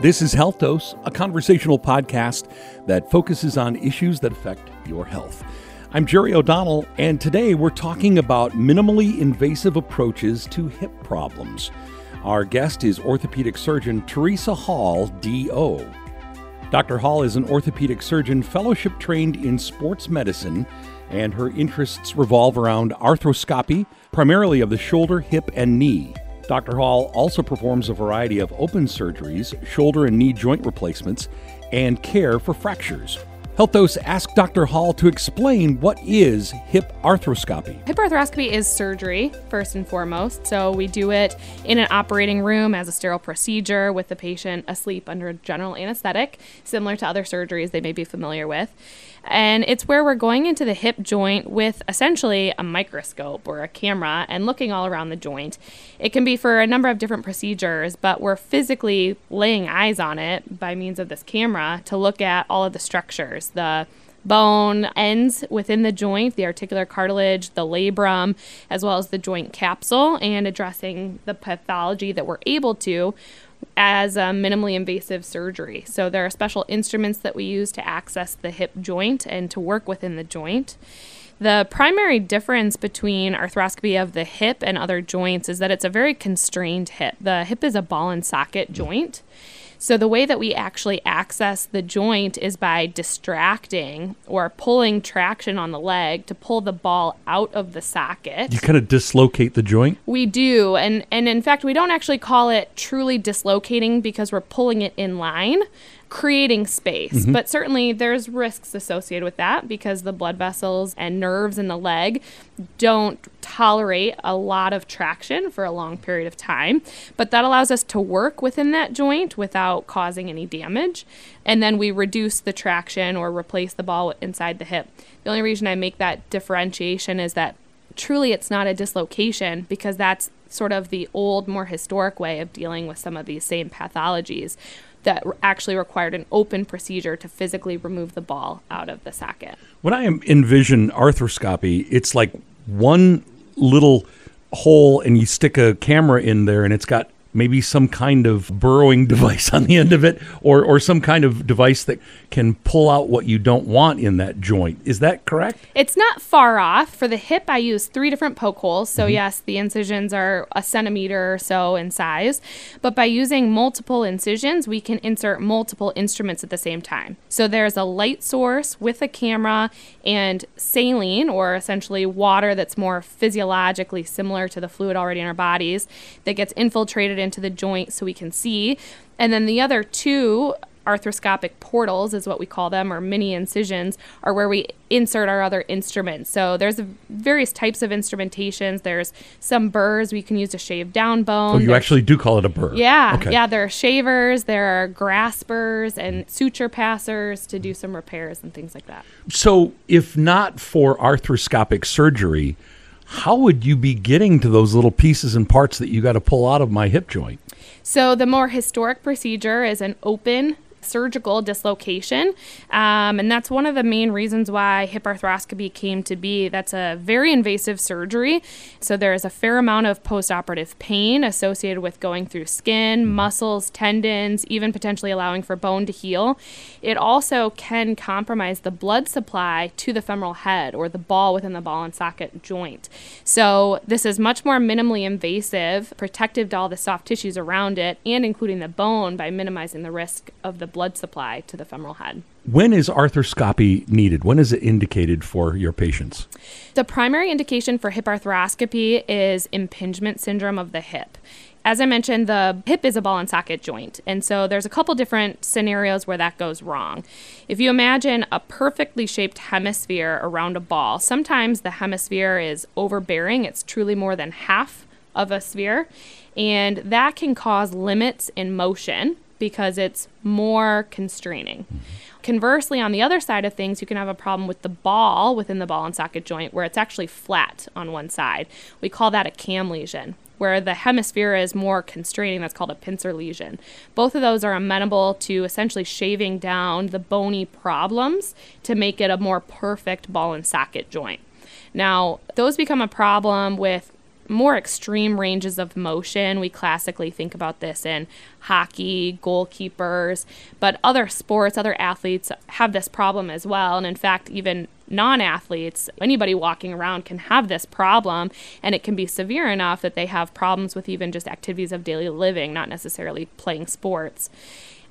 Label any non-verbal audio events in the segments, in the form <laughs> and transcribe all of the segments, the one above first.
This is Health Dose, a conversational podcast that focuses on issues that affect your health. I'm Jerry O'Donnell, and today we're talking about minimally invasive approaches to hip problems. Our guest is orthopedic surgeon Teresa Hall, DO. Dr. Hall is an orthopedic surgeon fellowship trained in sports medicine, and her interests revolve around arthroscopy, primarily of the shoulder, hip, and knee. Dr. Hall also performs a variety of open surgeries, shoulder and knee joint replacements, and care for fractures. Health Dose asked Dr. Hall to explain what is hip arthroscopy. Hip arthroscopy is surgery, first and foremost. So we do it in an operating room as a sterile procedure with the patient asleep under general anesthetic, similar to other surgeries they may be familiar with. And it's where we're going into the hip joint with essentially a microscope or a camera and looking all around the joint. It can be for a number of different procedures, but we're physically laying eyes on it by means of this camera to look at all of the structures, the bone ends within the joint, the articular cartilage, the labrum, as well as the joint capsule, and addressing the pathology that we're able to as a minimally invasive surgery. So there are special instruments that we use to access the hip joint and to work within the joint. The primary difference between arthroscopy of the hip and other joints is that it's a very constrained hip. The hip is a ball and socket joint. So the way that we actually access the joint is by distracting or pulling traction on the leg to pull the ball out of the socket. You kind of dislocate the joint? We do. And and in fact, we don't actually call it truly dislocating because we're pulling it in line creating space. Mm-hmm. But certainly there's risks associated with that because the blood vessels and nerves in the leg don't tolerate a lot of traction for a long period of time. But that allows us to work within that joint without causing any damage. And then we reduce the traction or replace the ball inside the hip. The only reason I make that differentiation is that truly it's not a dislocation because that's sort of the old, more historic way of dealing with some of these same pathologies that actually required an open procedure to physically remove the ball out of the socket. When I envision arthroscopy, it's like one little hole and you stick a camera in there and it's got maybe some kind of burrowing <laughs> device on the end of it or, or some kind of device that can pull out what you don't want in that joint. Is that correct? It's not far off. For the hip, I use three different poke holes. So, mm-hmm. yes, the incisions are a centimeter or so in size. But by using multiple incisions, we can insert multiple instruments at the same time. So, there's a light source with a camera and saline, or essentially water that's more physiologically similar to the fluid already in our bodies, that gets infiltrated into the joint so we can see. And then the other two arthroscopic portals is what we call them or mini incisions are where we insert our other instruments. So there's various types of instrumentations. There's some burrs we can use to shave down bone oh you there's, actually do call it a burr. Yeah okay. yeah there are shavers there are graspers and suture passers to do some repairs and things like that. So if not for arthroscopic surgery how would you be getting to those little pieces and parts that you got to pull out of my hip joint? So, the more historic procedure is an open surgical dislocation. Um, and that's one of the main reasons why hip arthroscopy came to be. That's a very invasive surgery. So there is a fair amount of postoperative pain associated with going through skin, mm-hmm. muscles, tendons, even potentially allowing for bone to heal. It also can compromise the blood supply to the femoral head or the ball within the ball and socket joint. So this is much more minimally invasive, protective to all the soft tissues around it, and including the bone by minimizing the risk of the blood supply to the femoral head. When is arthroscopy needed? When is it indicated for your patients? The primary indication for hip arthroscopy is impingement syndrome of the hip. As I mentioned, the hip is a ball and socket joint. And so there's a couple different scenarios where that goes wrong. If you imagine a perfectly shaped hemisphere around a ball, sometimes the hemisphere is overbearing, it's truly more than half of a sphere. And that can cause limits in motion because it's more constraining. Conversely, on the other side of things, you can have a problem with the ball within the ball and socket joint where it's actually flat on one side. We call that a cam lesion. Where the hemisphere is more constraining, that's called a pincer lesion. Both of those are amenable to essentially shaving down the bony problems to make it a more perfect ball and socket joint. Now, those become a problem with more extreme ranges of motion. We classically think about this in hockey, goalkeepers, but other sports, other athletes have this problem as well. And in fact, even non athletes, anybody walking around can have this problem, and it can be severe enough that they have problems with even just activities of daily living, not necessarily playing sports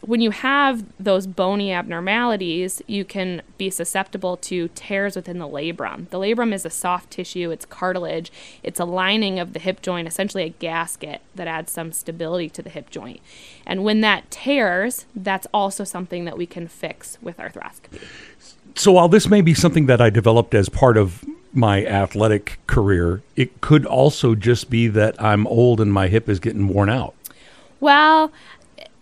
when you have those bony abnormalities, you can be susceptible to tears within the labrum. The labrum is a soft tissue, it's cartilage, it's a lining of the hip joint, essentially a gasket that adds some stability to the hip joint. And when that tears, that's also something that we can fix with arthroscopy. So while this may be something that I developed as part of my athletic career, it could also just be that I'm old and my hip is getting worn out. Well,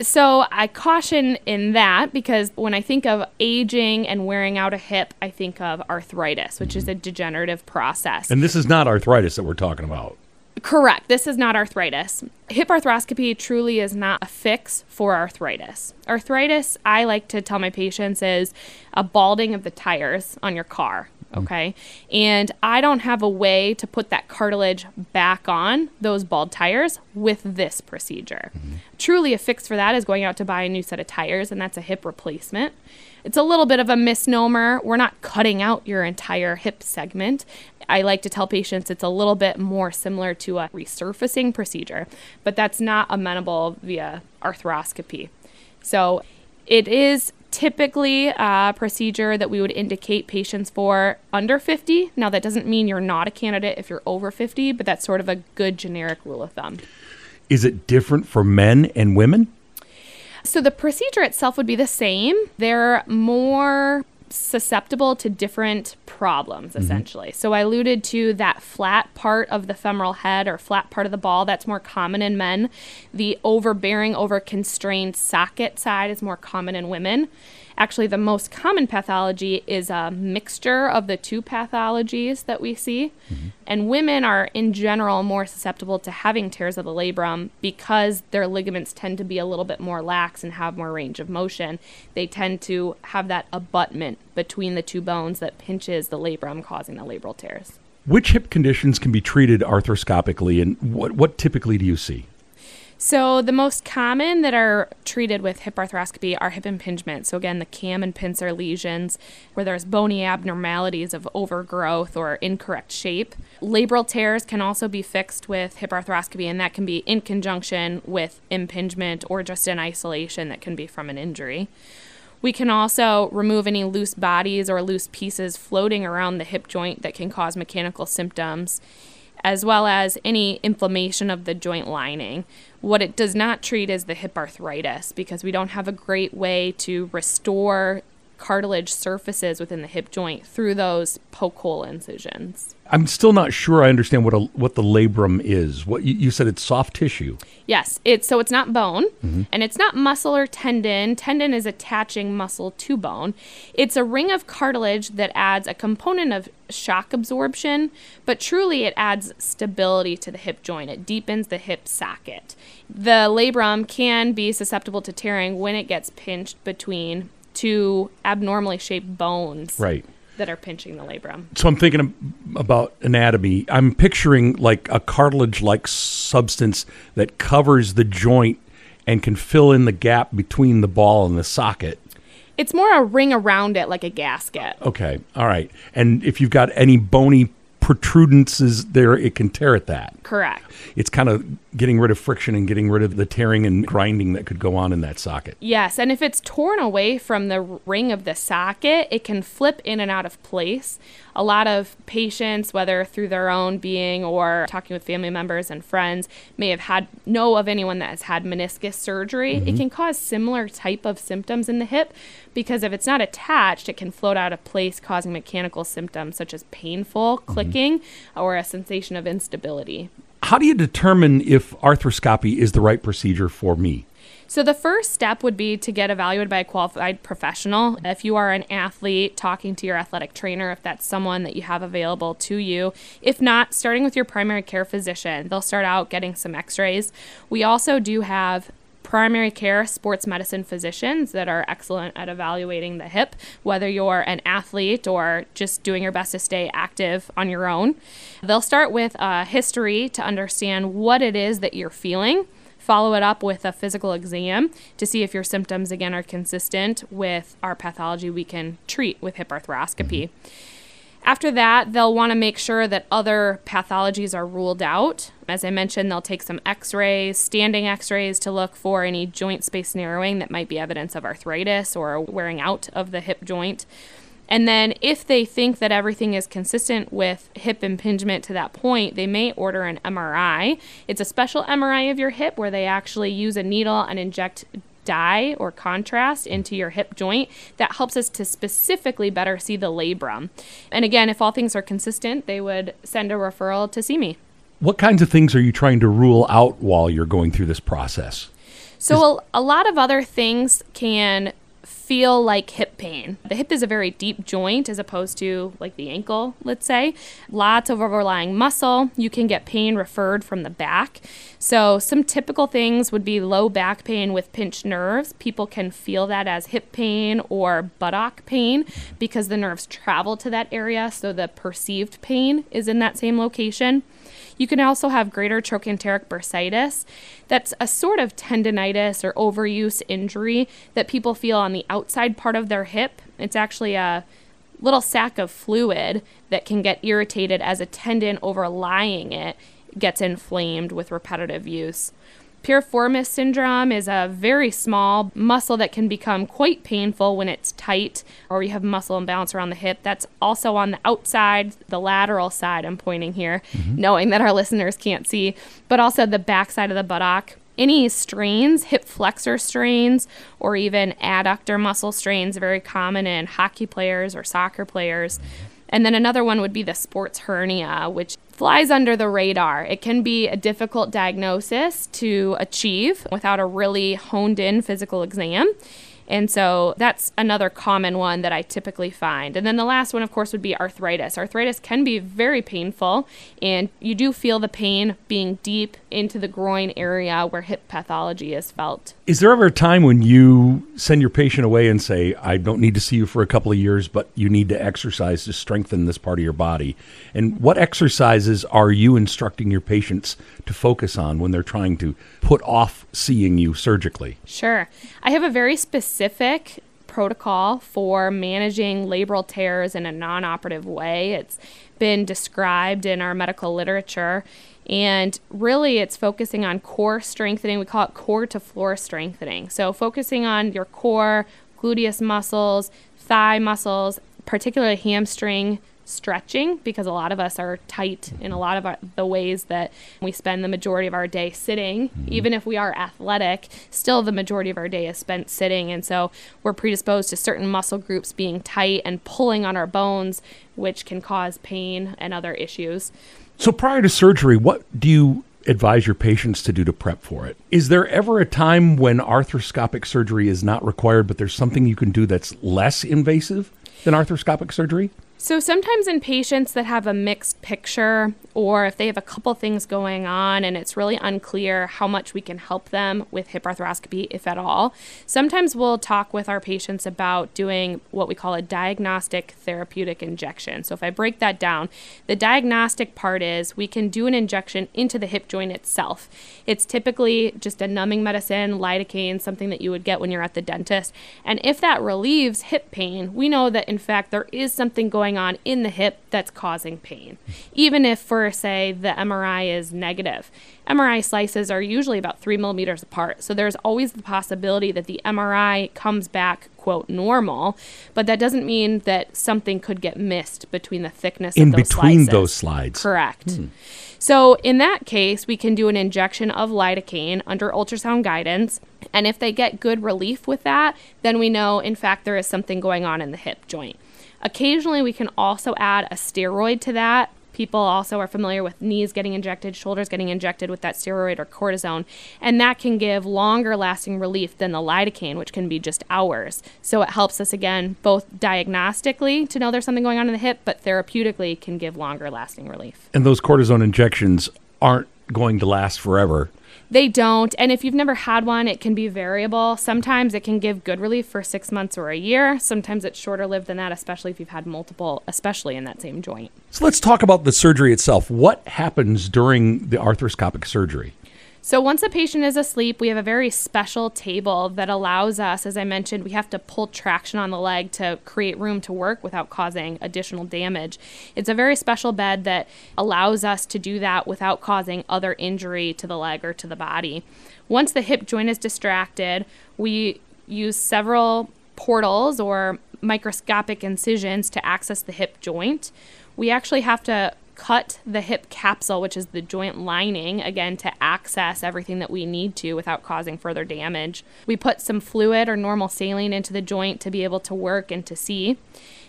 so I caution in that because when I think of aging and wearing out a hip, I think of arthritis, which is a degenerative process. And this is not arthritis that we're talking about. Correct. This is not arthritis. Hip arthroscopy truly is not a fix for arthritis. Arthritis, I like to tell my patients, is a balding of the tires on your car. Mm-hmm. Okay. And I don't have a way to put that cartilage back on those bald tires with this procedure. Mm-hmm. Truly, a fix for that is going out to buy a new set of tires, and that's a hip replacement. It's a little bit of a misnomer. We're not cutting out your entire hip segment. I like to tell patients it's a little bit more similar to a resurfacing procedure, but that's not amenable via arthroscopy. So it is typically a procedure that we would indicate patients for under 50. Now, that doesn't mean you're not a candidate if you're over 50, but that's sort of a good generic rule of thumb. Is it different for men and women? So, the procedure itself would be the same. They're more susceptible to different problems mm-hmm. essentially. Mm-hmm. So I alluded to that flat part of the femoral head or flat part of the ball that's more common in men. The overbearing, over constrained socket side is more common in women. Actually, the most common pathology is a mixture of the two pathologies that we see. Mm-hmm. And women are, in general, more susceptible to having tears of the labrum because their ligaments tend to be a little bit more lax and have more range of motion. They tend to have that abutment between the two bones that pinches the labrum, causing the labral tears. Which hip conditions can be treated arthroscopically, and what, what typically do you see? So the most common that are treated with hip arthroscopy are hip impingement. So again, the cam and pincer lesions where there's bony abnormalities of overgrowth or incorrect shape. Labral tears can also be fixed with hip arthroscopy and that can be in conjunction with impingement or just in isolation that can be from an injury. We can also remove any loose bodies or loose pieces floating around the hip joint that can cause mechanical symptoms as well as any inflammation of the joint lining. What it does not treat is the hip arthritis because we don't have a great way to restore cartilage surfaces within the hip joint through those poke hole incisions. I'm still not sure I understand what a what the labrum is. What you, you said it's soft tissue. Yes, it's so it's not bone mm-hmm. and it's not muscle or tendon. Tendon is attaching muscle to bone. It's a ring of cartilage that adds a component of shock absorption, but truly it adds stability to the hip joint. It deepens the hip socket. The labrum can be susceptible to tearing when it gets pinched between two abnormally shaped bones. Right that are pinching the labrum. So I'm thinking about anatomy. I'm picturing like a cartilage like substance that covers the joint and can fill in the gap between the ball and the socket. It's more a ring around it like a gasket. Okay. All right. And if you've got any bony protrudences there, it can tear at that. Correct. It's kind of getting rid of friction and getting rid of the tearing and grinding that could go on in that socket. Yes, and if it's torn away from the ring of the socket, it can flip in and out of place. A lot of patients, whether through their own being or talking with family members and friends, may have had know of anyone that has had meniscus surgery. Mm-hmm. It can cause similar type of symptoms in the hip because if it's not attached, it can float out of place, causing mechanical symptoms such as painful mm-hmm. clicking or a sensation of instability. How do you determine if arthroscopy is the right procedure for me? So, the first step would be to get evaluated by a qualified professional. If you are an athlete, talking to your athletic trainer, if that's someone that you have available to you. If not, starting with your primary care physician. They'll start out getting some x rays. We also do have primary care sports medicine physicians that are excellent at evaluating the hip, whether you're an athlete or just doing your best to stay active on your own. They'll start with a history to understand what it is that you're feeling follow it up with a physical exam to see if your symptoms again are consistent with our pathology we can treat with hip arthroscopy. Mm-hmm. After that, they'll want to make sure that other pathologies are ruled out. As I mentioned, they'll take some x rays, standing x rays, to look for any joint space narrowing that might be evidence of arthritis or wearing out of the hip joint. And then, if they think that everything is consistent with hip impingement to that point, they may order an MRI. It's a special MRI of your hip where they actually use a needle and inject dye or contrast into your hip joint that helps us to specifically better see the labrum. And again, if all things are consistent, they would send a referral to see me. What kinds of things are you trying to rule out while you're going through this process? So, a, a lot of other things can feel like hip pain. The hip is a very deep joint as opposed to like the ankle, let's say. Lots of overlying muscle. You can get pain referred from the back. So, some typical things would be low back pain with pinched nerves. People can feel that as hip pain or buttock pain because the nerves travel to that area, so the perceived pain is in that same location. You can also have greater trochanteric bursitis. That's a sort of tendonitis or overuse injury that people feel on the outside part of their hip. It's actually a little sac of fluid that can get irritated as a tendon overlying it gets inflamed with repetitive use. Piriformis syndrome is a very small muscle that can become quite painful when it's tight or you have muscle imbalance around the hip. That's also on the outside, the lateral side, I'm pointing here, mm-hmm. knowing that our listeners can't see, but also the back side of the buttock. Any strains, hip flexor strains, or even adductor muscle strains, very common in hockey players or soccer players. And then another one would be the sports hernia, which flies under the radar. It can be a difficult diagnosis to achieve without a really honed in physical exam. And so that's another common one that I typically find. And then the last one, of course, would be arthritis. Arthritis can be very painful, and you do feel the pain being deep into the groin area where hip pathology is felt. Is there ever a time when you send your patient away and say, I don't need to see you for a couple of years, but you need to exercise to strengthen this part of your body? And what exercises are you instructing your patients to focus on when they're trying to put off seeing you surgically? Sure. I have a very specific protocol for managing labral tears in a non operative way. It's been described in our medical literature. And really, it's focusing on core strengthening. We call it core to floor strengthening. So, focusing on your core, gluteus muscles, thigh muscles, particularly hamstring stretching because a lot of us are tight in a lot of our, the ways that we spend the majority of our day sitting. Mm-hmm. Even if we are athletic, still the majority of our day is spent sitting. And so we're predisposed to certain muscle groups being tight and pulling on our bones, which can cause pain and other issues. So prior to surgery, what do you advise your patients to do to prep for it? Is there ever a time when arthroscopic surgery is not required, but there's something you can do that's less invasive than arthroscopic surgery? So sometimes in patients that have a mixed picture, or if they have a couple things going on and it's really unclear how much we can help them with hip arthroscopy, if at all, sometimes we'll talk with our patients about doing what we call a diagnostic therapeutic injection. So if I break that down, the diagnostic part is we can do an injection into the hip joint itself. It's typically just a numbing medicine, lidocaine, something that you would get when you're at the dentist. And if that relieves hip pain, we know that in fact there is something going on in the hip that's causing pain, even if, for say, the MRI is negative. MRI slices are usually about three millimeters apart, so there's always the possibility that the MRI comes back, quote, normal, but that doesn't mean that something could get missed between the thickness in of those between slices. those slides. Correct. Hmm. So, in that case, we can do an injection of lidocaine under ultrasound guidance. And if they get good relief with that, then we know, in fact, there is something going on in the hip joint. Occasionally, we can also add a steroid to that. People also are familiar with knees getting injected, shoulders getting injected with that steroid or cortisone, and that can give longer lasting relief than the lidocaine, which can be just hours. So it helps us again both diagnostically to know there's something going on in the hip, but therapeutically can give longer lasting relief. And those cortisone injections aren't going to last forever. They don't. And if you've never had one, it can be variable. Sometimes it can give good relief for six months or a year. Sometimes it's shorter lived than that, especially if you've had multiple, especially in that same joint. So let's talk about the surgery itself. What happens during the arthroscopic surgery? So once a patient is asleep, we have a very special table that allows us, as I mentioned, we have to pull traction on the leg to create room to work without causing additional damage. It's a very special bed that allows us to do that without causing other injury to the leg or to the body. Once the hip joint is distracted, we use several portals or microscopic incisions to access the hip joint. We actually have to cut the hip capsule, which is the joint lining, again to access everything that we need to without causing further damage. We put some fluid or normal saline into the joint to be able to work and to see.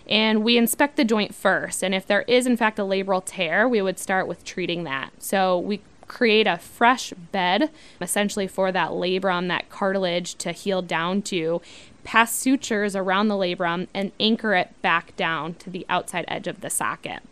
And we inspect the joint first. And if there is, in fact, a labral tear, we would start with treating that. So we create a fresh bed essentially for that labrum, that cartilage to heal down to, pass sutures around the labrum, and anchor it back down to the outside edge of the socket.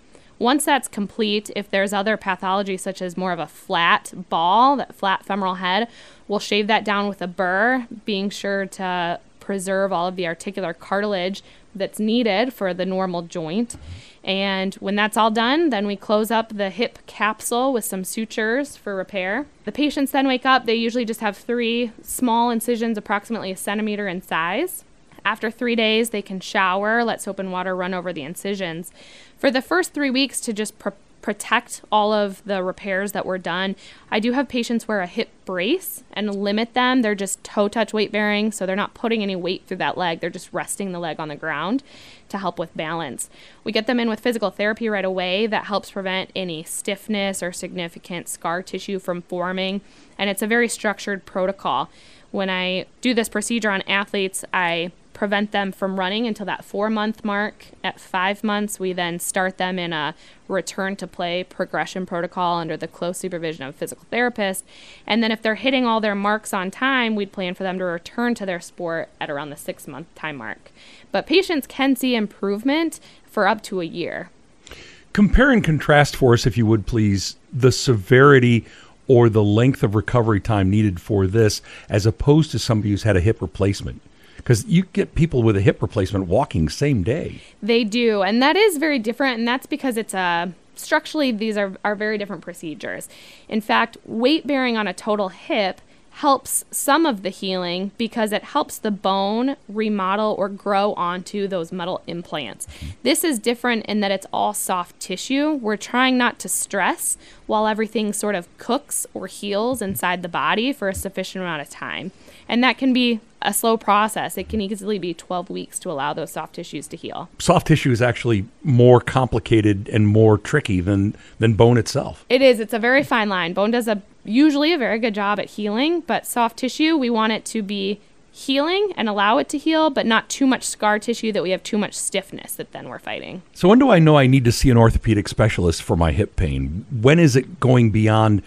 Once that's complete, if there's other pathology such as more of a flat ball, that flat femoral head, we'll shave that down with a burr, being sure to preserve all of the articular cartilage that's needed for the normal joint. And when that's all done, then we close up the hip capsule with some sutures for repair. The patients then wake up, they usually just have three small incisions, approximately a centimeter in size. After three days, they can shower, let soap and water run over the incisions. For the first three weeks, to just pr- protect all of the repairs that were done, I do have patients wear a hip brace and limit them. They're just toe touch weight bearing, so they're not putting any weight through that leg. They're just resting the leg on the ground to help with balance. We get them in with physical therapy right away that helps prevent any stiffness or significant scar tissue from forming, and it's a very structured protocol. When I do this procedure on athletes, I prevent them from running until that four month mark. At five months, we then start them in a return to play progression protocol under the close supervision of a physical therapist. And then, if they're hitting all their marks on time, we'd plan for them to return to their sport at around the six month time mark. But patients can see improvement for up to a year. Compare and contrast for us, if you would please, the severity or the length of recovery time needed for this as opposed to somebody who's had a hip replacement because you get people with a hip replacement walking same day. They do, and that is very different, and that's because it's a structurally these are, are very different procedures. In fact, weight bearing on a total hip helps some of the healing because it helps the bone remodel or grow onto those metal implants. This is different in that it's all soft tissue. We're trying not to stress while everything sort of cooks or heals inside the body for a sufficient amount of time. And that can be a slow process. It can easily be 12 weeks to allow those soft tissues to heal. Soft tissue is actually more complicated and more tricky than than bone itself. It is. It's a very fine line. Bone does a usually a very good job at healing, but soft tissue, we want it to be healing and allow it to heal, but not too much scar tissue that we have too much stiffness that then we're fighting. So when do I know I need to see an orthopedic specialist for my hip pain? When is it going beyond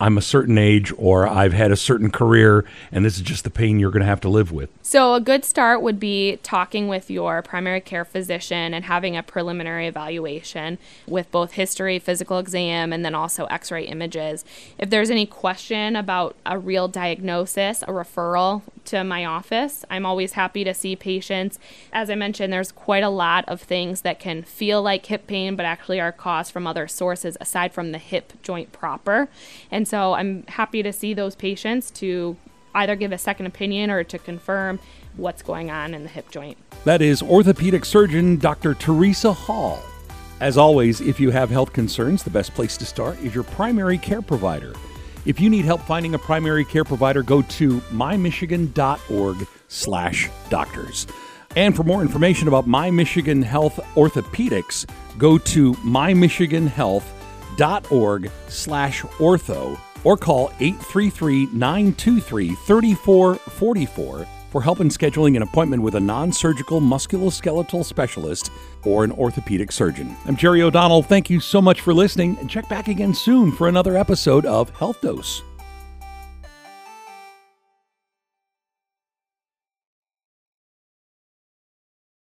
I'm a certain age or I've had a certain career and this is just the pain you're going to have to live with? So, a good start would be talking with your primary care physician and having a preliminary evaluation with both history, physical exam, and then also x ray images. If there's any question about a real diagnosis, a referral to my office, I'm always happy to see patients. As I mentioned, there's quite a lot of things that can feel like hip pain, but actually are caused from other sources aside from the hip joint proper. And so, I'm happy to see those patients to either give a second opinion or to confirm what's going on in the hip joint. That is orthopedic surgeon Dr. Teresa Hall. As always, if you have health concerns, the best place to start is your primary care provider. If you need help finding a primary care provider, go to mymichigan.org slash doctors. And for more information about My Michigan Health Orthopedics, go to mymichiganhealth.org slash ortho or call 833 923 3444 for help in scheduling an appointment with a non surgical musculoskeletal specialist or an orthopedic surgeon. I'm Jerry O'Donnell. Thank you so much for listening and check back again soon for another episode of Health Dose.